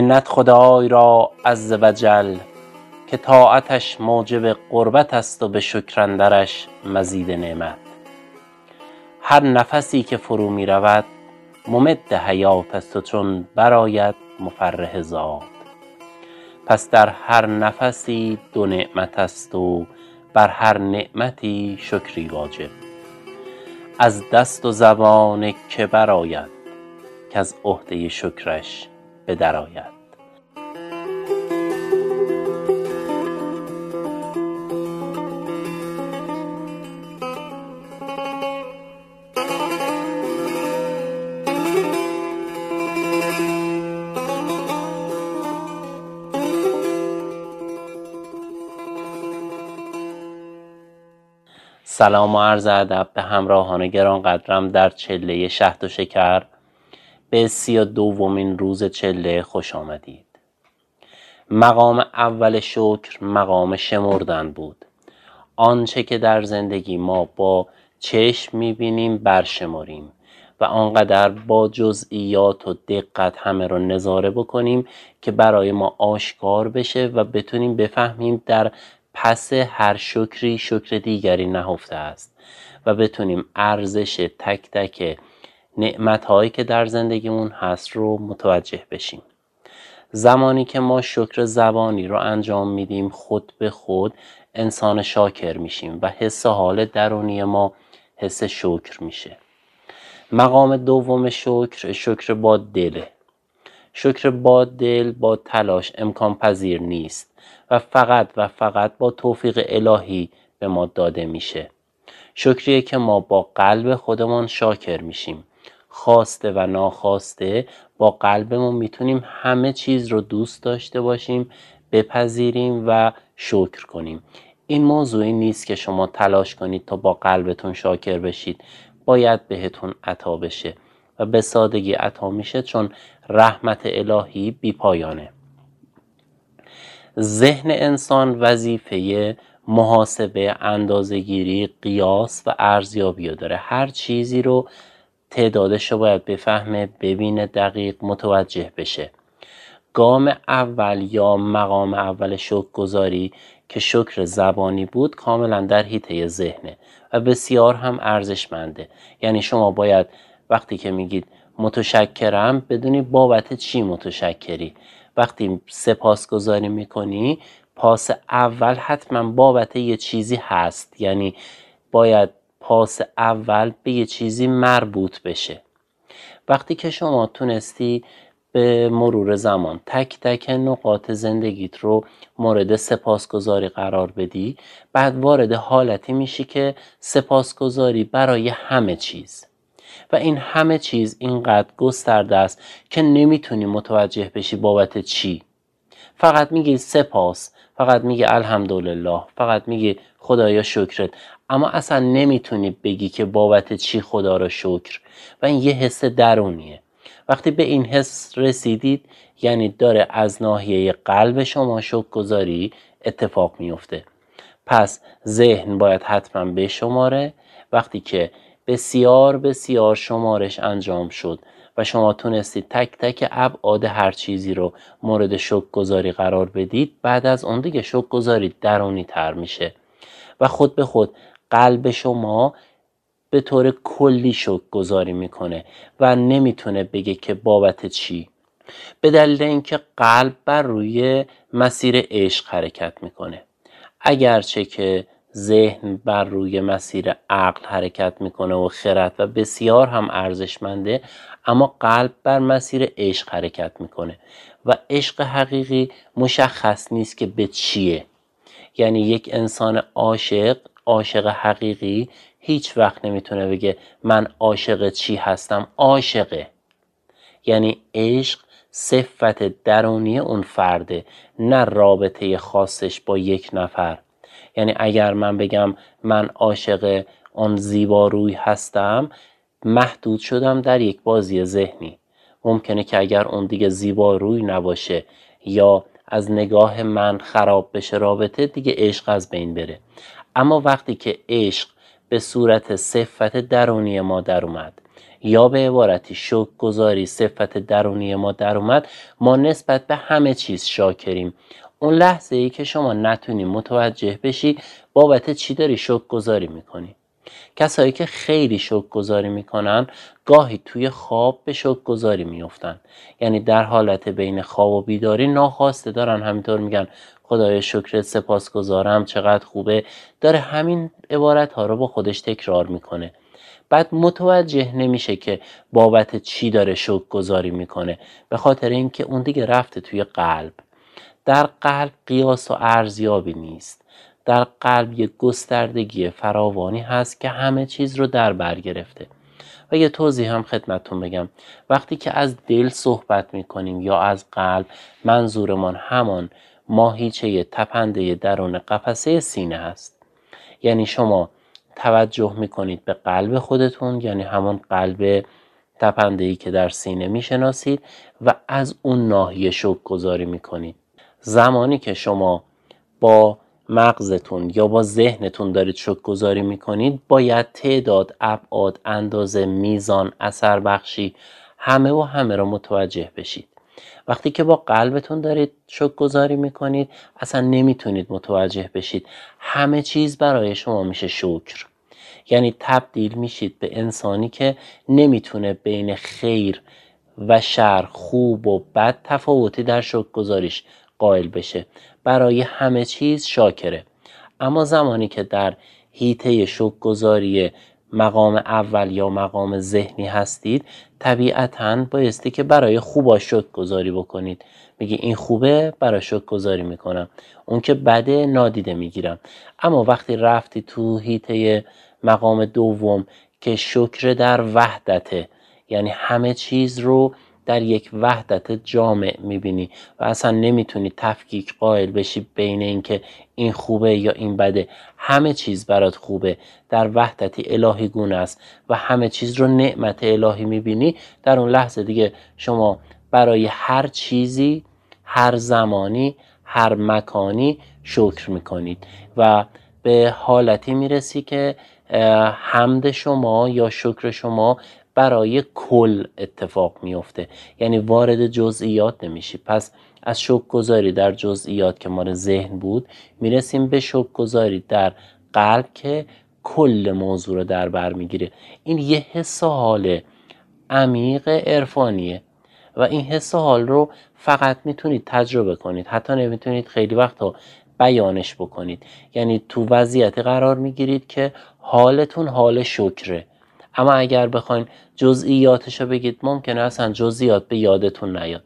منت خدای را عز و جل که طاعتش موجب قربت است و به شکر اندرش مزید نعمت. هر نفسی که فرو می رود ممد حیات است و چون برآید مفرح زاد پس در هر نفسی دو نعمت است و بر هر نعمتی شکری واجب. از دست و زبان که برآید کز عهده شکرش به در آید سلام و عرض ادب به همراهان گرانقدرم در چله شهد و شکر. به سی و دومین روز چله خوش آمدید. مقام اول شکر مقام شمردن بود. آنچه که در زندگی ما با چشم می‌بینیم برشمریم و آنقدر با جزئیات و دقت همه رو نظاره بکنیم که برای ما آشکار بشه و بتونیم بفهمیم در پس هر شکری شکر دیگری نهفته است و بتونیم ارزش تک تک نعمت هایی که در زندگیمون هست رو متوجه بشیم. زمانی که ما شکر زبانی رو انجام میدیم خود به خود انسان شاکر میشیم و حس حال درونی ما حس شکر میشه. مقام دوم شکر شکر با دله شکر با دل با تلاش امکان پذیر نیست و فقط و فقط با توفیق الهی به ما داده میشه. شکریه که ما با قلب خودمان شاکر میشیم. خواسته و ناخواسته با قلبمون می‌تونیم همه چیز رو دوست داشته باشیم بپذیریم و شکر کنیم. این موضوعی نیست که شما تلاش کنید تا با قلبتون شاکر بشید. باید بهتون عطا بشه و به سادگی عطا میشه چون رحمت الهی بی پایانه. ذهن انسان وظیفه محاسبه اندازهگیری قیاس و ارزیابی داره. هر چیزی رو تعدادش رو باید بفهمه ببینه دقیق متوجه بشه. گام اول یا مقام اول شکر گذاری که شکر زبانی بود کاملا در حیطه ذهنه و بسیار هم ارزشمنده. یعنی شما باید وقتی که میگید متشکرم بدونی بابت چی متشکری. وقتی سپاسگزاری می‌کنی پاس اول حتما بابت یه چیزی هست. یعنی باید پاس اول به یه چیزی مربوط بشه. وقتی که شما تونستی به مرور زمان تک تک نقاط زندگیت رو مورد سپاسگزاری قرار بدی بعد وارد حالتی میشی که سپاسگزاری برای همه چیز. و این همه چیز اینقدر گسترده است که نمی‌تونی متوجه بشی بابت چی. فقط میگی سپاس فقط میگی الحمدلله فقط میگی خدایا شکرت. اما اصلا نمی‌تونی بگی که بابت چی خدا را شکر. و این یه حس درونیه. وقتی به این حس رسیدید یعنی داره از ناحیه قلب شما شکر گذاری اتفاق میفته. پس ذهن باید حتما بشماره. وقتی که بسیار بسیار شمارش انجام شد و شما تونستید تک تک ابعاد هر چیزی رو مورد شک گذاری قرار بدید بعد از اون دیگه شک گذاری درونی تر میشه. و خود به خود قلب شما به طور کلی شک گذاری می‌کنه و نمی‌تونه بگه که بابت چی. به دلیل اینکه قلب بر روی مسیر عشق حرکت می‌کنه. اگرچه که ذهن بر روی مسیر عقل حرکت می‌کنه و خرد و بسیار هم ارزشمنده اما قلب بر مسیر عشق حرکت می‌کنه. و عشق حقیقی مشخص نیست که به چیه. یعنی یک انسان عاشق عاشق حقیقی هیچ وقت نمی‌تونه بگه من عاشق چی هستم؟ عاشقه. یعنی عشق صفت درونی اون فرده نه رابطه خاصش با یک نفر. یعنی اگر من بگم من عاشق آن زیباروی هستم محدود شدم در یک بازی ذهنی. ممکنه که اگر اون دیگه زیباروی نباشه یا از نگاه من خراب بشه رابطه دیگه عشق از بین بره. اما وقتی که عشق به صورت صفت درونی ما در اومد یا به عبارتی شکر گذاری صفت درونی ما در اومد ما نسبت به همه چیز شاکریم. اون لحظه ای که شما نتونی متوجه بشی بابت چی داری شکر گذاری می‌کنی. کسایی که خیلی شکر گذاری می‌کنن گاهی توی خواب به شکر گذاری میفتن یعنی در حالت بین خواب و بیداری ناخواسته دارن همینطور میگن خدای شکرت سپاس گذارم چقدر خوبه. داره همین عبارت ها رو با خودش تکرار می‌کنه. بعد متوجه نمیشه که بابت چی داره شکر گذاری می‌کنه. به خاطر اینکه اون دیگه رفته توی قلب. در قلب قیاس و ارزیابی نیست. در قلب یک گستردگی فراوانی هست که همه چیز رو در بر گرفته. و یه توضیح هم خدمتتون بگم. وقتی که از دل صحبت می‌کنیم یا از قلب منظورمان همان ماهیچه تپنده درون قفسه سینه هست. یعنی شما توجه می‌کنید به قلب خودتون یعنی همون قلب تپنده ای که در سینه می‌شناسید و از اون ناحیه شک گذاری می‌کنید. زمانی که شما با مغزتون یا با ذهنتون دارید شک گذاری می‌کنید باید تعداد ابعاد اندازه میزان اثر بخشی همه و همه را متوجه بشید. وقتی که با قلبتون دارید شک گذاری می‌کنید اصلا نمی‌تونید متوجه بشید. همه چیز برای شما میشه شکر. یعنی تبدیل میشید به انسانی که نمی‌تونه بین خیر و شر خوب و بد تفاوتی در شک قائل بشه. برای همه چیز شاکره. اما زمانی که در هیته شک گذاری مقام اول یا مقام ذهنی هستید طبیعتا بایستی که برای خوبا شک گذاری بکنید. میگی این خوبه برای شک گذاری می‌کنم. اون که بده نادیده می‌گیرم. اما وقتی رفتی تو هیته مقام دوم که شکر در وحدته یعنی همه چیز رو در یک وحدت جامع می‌بینی و اصلا نمی‌تونی تفکیک قائل بشی بین اینکه این خوبه یا این بده. همه چیز برات خوبه. در وحدتی الهی گونه است و همه چیز رو نعمت الهی می‌بینی. در اون لحظه دیگه شما برای هر چیزی هر زمانی هر مکانی شکر می‌کنید و به حالتی می‌رسی که حمد شما یا شکر شما برای کل اتفاق میفته یعنی وارد جزئیات نمیشی. پس از شک گذاری در جزئیات که مال ذهن بود می‌رسیم به شک گذاری در قلب که کل موضوع رو در بر می‌گیره. این یه حس حال عمیق عرفانیه و این حس حال رو فقط می‌تونید تجربه کنید. حتی نمی‌تونید خیلی وقتا بیانش بکنید. یعنی تو وضعیت قرار می‌گیرید که حالتون حال شکره. اما اگر بخواین جزئیاتش رو بگید ممکنه اصلا جزئیات به یادتون نیاد.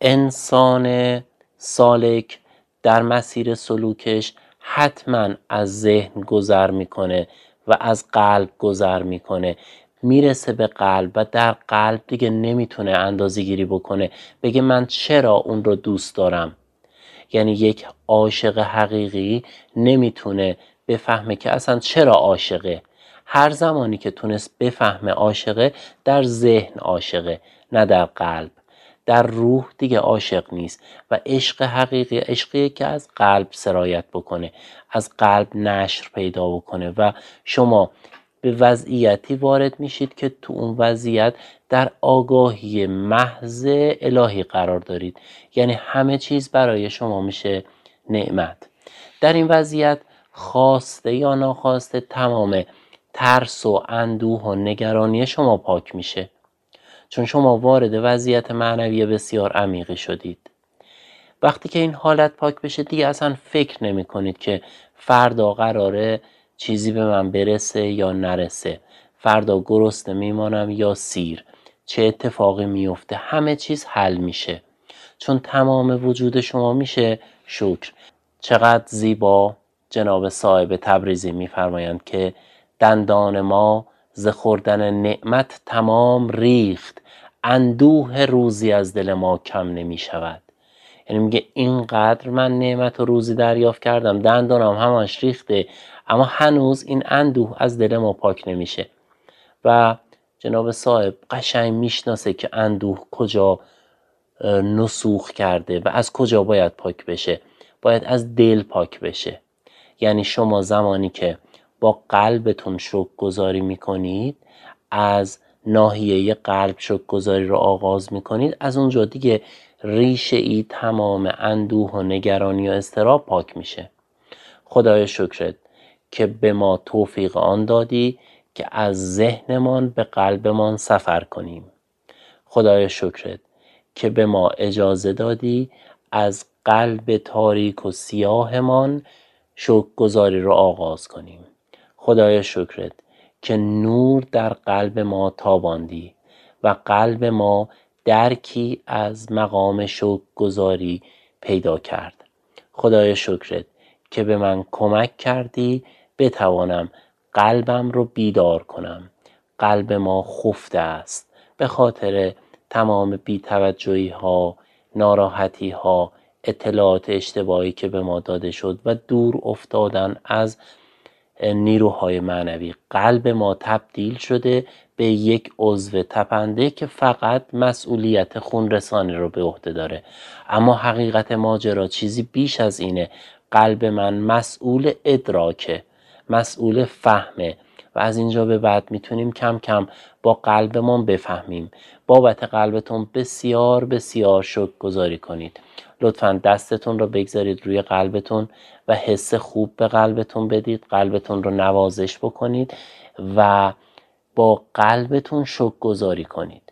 انسان سالک در مسیر سلوکش حتما از ذهن گذر می‌کنه و از قلب گذر می‌کنه. می‌رسه به قلب و در قلب دیگه نمی‌تونه اندازه گیری بکنه. بگه من چرا اون رو دوست دارم؟ یعنی یک عاشق حقیقی نمی‌تونه بفهمه که اصلا چرا عاشقه. هر زمانی که تونست بفهمه عاشقه در ذهن عاشقه نه در قلب. در روح دیگه عاشق نیست و عشق حقیقی عشقی که از قلب سرایت بکنه از قلب نشر پیدا بکنه و شما به وضعیتی وارد میشید که تو اون وضعیت در آگاهی محض الهی قرار دارید. یعنی همه چیز برای شما میشه نعمت. در این وضعیت خواسته یا ناخواسته تمام ترس و اندوه و نگرانی شما پاک میشه. چون شما وارد وضعیت معنوی بسیار عمیقی شدید. وقتی که این حالت پاک بشه دیگه اصلا فکر نمی کنید که فردا قراره چیزی به من برسه یا نرسه. فردا گرسنه میمانم یا سیر. چه اتفاقی میفته همه چیز حل میشه. چون تمام وجود شما میشه شکر. چقدر زیبا. جناب صاحب تبریزی میفرمایند که دندان ما ز خوردن نعمت تمام ریخت. اندوه روزی از دل ما کم نمی شود. یعنی میگه اینقدر من نعمت و روزی دریافت کردم دندانم همش ریخته اما هنوز این اندوه از دل ما پاک نمیشه و جناب صاحب قشنگ می‌شناسه که اندوه کجا نسوخ کرده و از کجا باید پاک بشه. باید از دل پاک بشه. یعنی شما زمانی که با قلبتون شک گذاری می‌کنید از ناحیه قلب گذاری رو آغاز می‌کنید از اونجا دیگه ریشه ای تمام اندوه و نگرانی و استراب پاک میشه. خدای شکرت که به ما توفیق آن دادی که از ذهنمان به قلبمان سفر کنیم. خدای شکرت که به ما اجازه دادی از قلب تاریک و سیاهمان شکر گذاری رو آغاز کنیم. خدای شکرت که نور در قلب ما تاباندی و قلب ما درکی از مقام شکر گذاری پیدا کرد. خدای شکرت که به من کمک کردی بتوانم قلبم رو بیدار کنم. قلب ما خفته است به خاطر تمام بیتوجهی ها ناراحتی ها اطلاعات اشتباهی که به ما داده شد و دور افتادن از نیروهای معنوی. قلب ما تبدیل شده به یک عضو تپنده که فقط مسئولیت خون رسانی رو به عهده داره. اما حقیقت ماجرا چیزی بیش از اینه. قلب من مسئول ادراکه مسئول فهمه. و از اینجا به بعد می‌تونیم کم کم با قلبمون بفهمیم. بابت قلبتون بسیار بسیار شکر گذاری کنید. لطفا دستتون رو بگذارید روی قلبتون و حس خوب به قلبتون بدید قلبتون رو نوازش بکنید و با قلبتون شک گذاری کنید.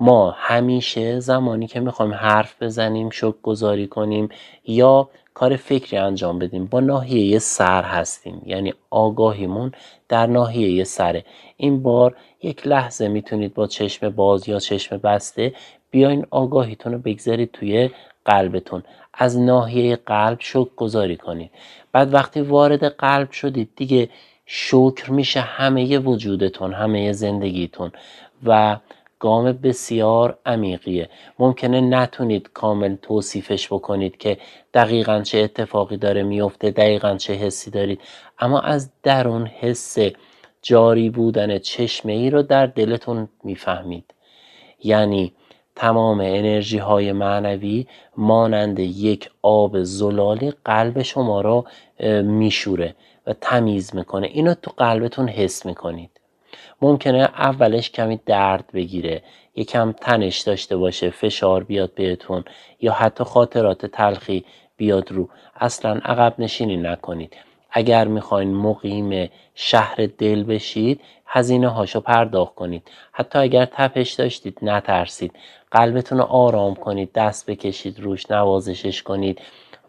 ما همیشه زمانی که می‌خوایم حرف بزنیم شک گذاری کنیم یا کار فکری انجام بدیم با ناحیه سر هستیم. یعنی آگاهیمون در ناحیه سره. این بار یک لحظه می‌تونید با چشم باز یا چشم بسته بیاین آگاهیتون رو بگذارید توی قلبتون. از ناحیه قلب شکر گذاری کنید. بعد وقتی وارد قلب شدید دیگه شکر میشه همه وجودتون همه زندگیتون و گام بسیار عمیقیه. ممکنه نتونید کامل توصیفش بکنید که دقیقا چه اتفاقی داره میفته دقیقا چه حسی دارید. اما از درون حس جاری بودن چشمه ای رو در دلتون می‌فهمید. یعنی تمام انرژی های معنوی مانند یک آب زلالی قلب شما را میشوره و تمیز می‌کنه. اینو تو قلبتون حس می‌کنید. ممکنه اولش کمی درد بگیره یکم تنش داشته باشه فشار بیاد بهتون یا حتی خاطرات تلخی بیاد رو. اصلا عقب نشینی نکنید. اگر می‌خواین مقیم شهر دل بشید هزینه هاشو پرداخت کنید. حتی اگر تپش داشتید نترسید. قلبتون رو آرام کنید دست بکشید روش نوازشش کنید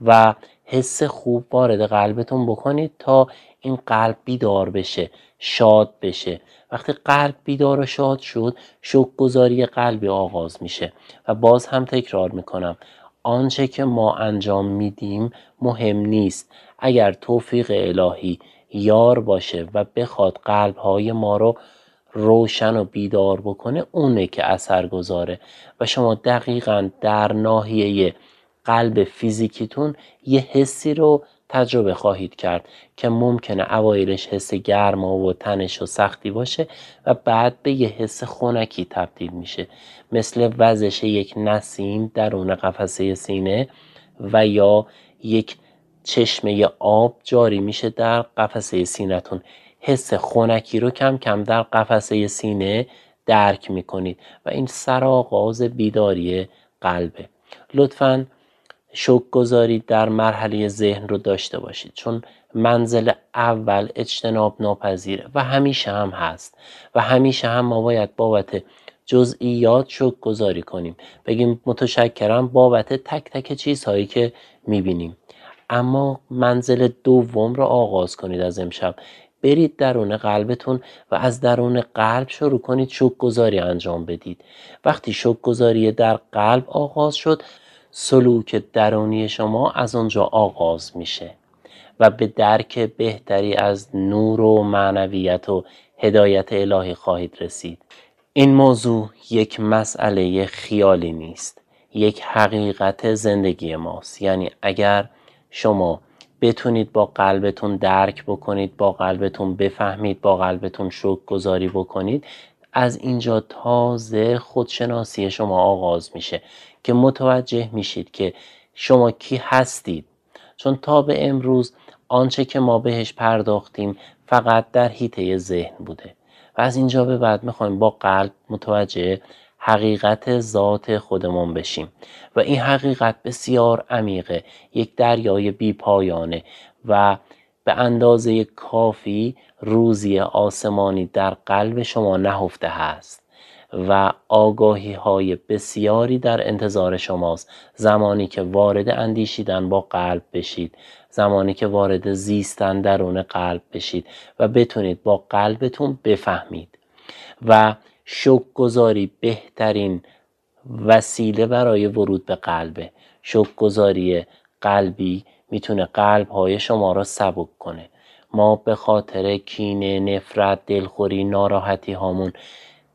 و حس خوب وارد قلبتون بکنید تا این قلب بیدار بشه شاد بشه. وقتی قلب بیدار و شاد شد گذاری قلبی آغاز میشه و باز هم تکرار می‌کنم. آنچه که ما انجام میدیم مهم نیست. اگر توفیق الهی یار باشه و بخواد قلبهای ما رو روشن و بیدار بکنه اونه که اثر گذاره. و شما دقیقا در ناحیه قلب فیزیکیتون یه حسی رو تجربه خواهید کرد که ممکنه اوایلش حس گرما و تنش و سختی باشه و بعد به یه حس خونکی تبدیل میشه. مثل وزش یک نسیم درون قفسه سینه و یا یک چشمه آب جاری میشه در قفسه سینتون حس خونکی رو کم کم در قفسه سینه درک می‌کنید و این سرآغاز بیداری قلبه لطفاً شک گذاری در مرحله ذهن رو داشته باشید چون منزل اول اجتناب ناپذیره و همیشه هم هست و همیشه هم ما باید بابت جزئیات شک گذاری کنیم. بگیم متشکرم بابت تک تک چیزهایی که می‌بینیم. اما منزل دوم رو آغاز کنید از امشب. برید درون قلبتون و از درون قلب شروع کنید شک گذاری انجام بدید. وقتی شک گذاری در قلب آغاز شد سلوک درونی شما از آنجا آغاز میشه و به درک بهتری از نور و معنویت و هدایت الهی خواهید رسید. این موضوع یک مسئله خیالی نیست یک حقیقت زندگی ماست. یعنی اگر شما بتونید با قلبتون درک بکنید با قلبتون بفهمید با قلبتون شک گذاری بکنید از اینجا تازه خودشناسی شما آغاز میشه که متوجه میشید که شما کی هستید. چون تا به امروز آنچه که ما بهش پرداختیم فقط در حیطه ذهن بوده. و از اینجا به بعد می‌خوایم با قلب متوجه حقیقت ذات خودمون بشیم. و این حقیقت بسیار عمیقه یک دریای بی پایانه و به اندازه کافی روزی آسمانی در قلب شما نهفته هست. و آگاهی های بسیاری در انتظار شماست. زمانی که وارد اندیشیدن با قلب بشید. زمانی که وارد زیستن درون قلب بشید. و بتونید با قلبتون بفهمید. و شک گذاری بهترین وسیله برای ورود به قلبه. شک گذاری قلبی می‌تونه قلب های شما را سبک کنه. ما به خاطر کینه نفرت دلخوری ناراحتی هامون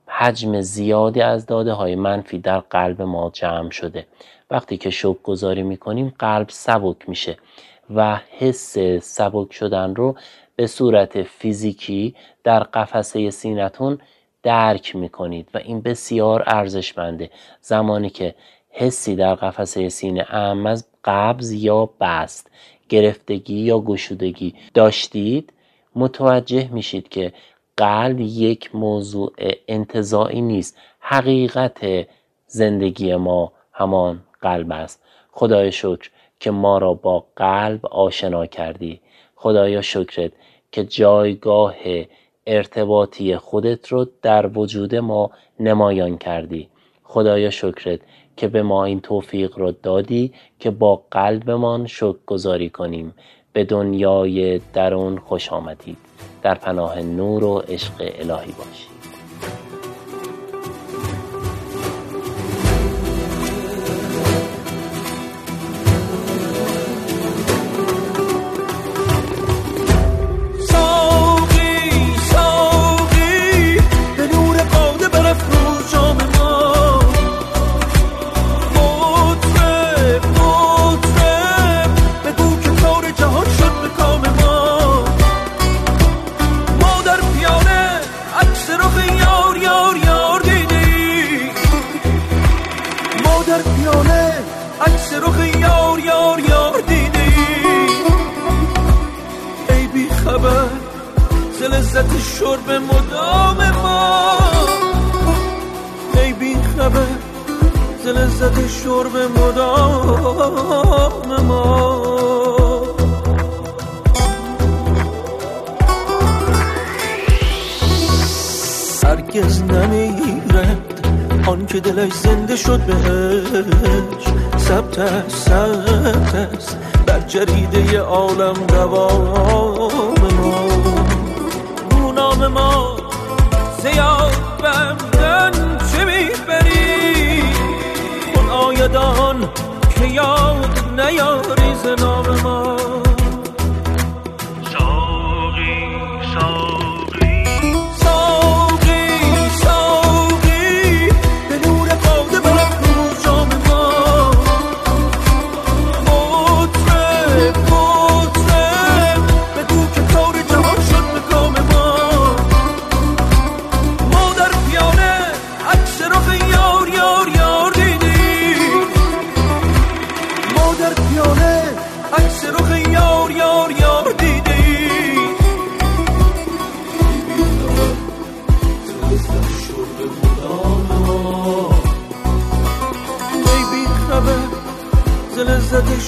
حجم زیادی از داده های منفی در قلب ما جمع شده. وقتی که شک گذاری می‌کنیم قلب سبک میشه و حس سبک شدن رو به صورت فیزیکی در قفسه سینتون درک می‌کنید و این بسیار ارزشمنده. زمانی که حسی در قفسه سینه ام از قبض یا بست گرفتگی یا گشودگی داشتید متوجه میشید که قلب یک موضوع انتظاعی نیست. حقیقت زندگی ما همان قلب است. خدای شکر که ما را با قلب آشنا کردی. خدایا شکرت که جایگاه ارتباطی خودت رو در وجود ما نمایان کردی. خدایا شکرت که به ما این توفیق رو دادی که با قلبمان شکر گذاری کنیم. به دنیای درون خوش آمدید. در پناه نور و عشق الهی باشید. در پیاله عکس رخ یار یار یار دیدی. ای بی خبر ز لذت شرب مدام ما. ای بی خبر ز لذت شرب مدام ما. هرگز نمیره که دلش زنده شد بهش. سبت است سبت است. در جریده عالم دوام ما. نام ما زیاد بمدن چه می‌بری؟ خدایدان که یاد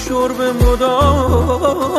شرب مدام.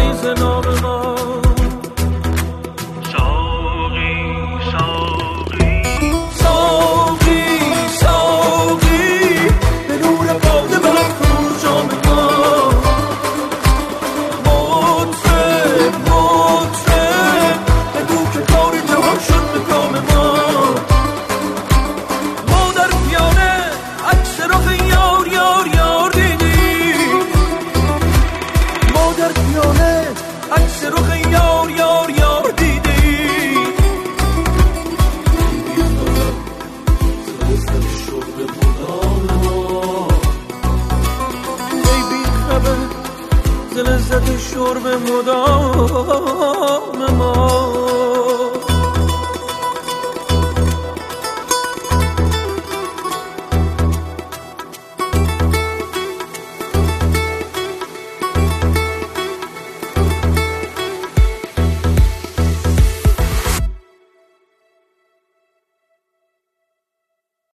لذت شرب مدام ما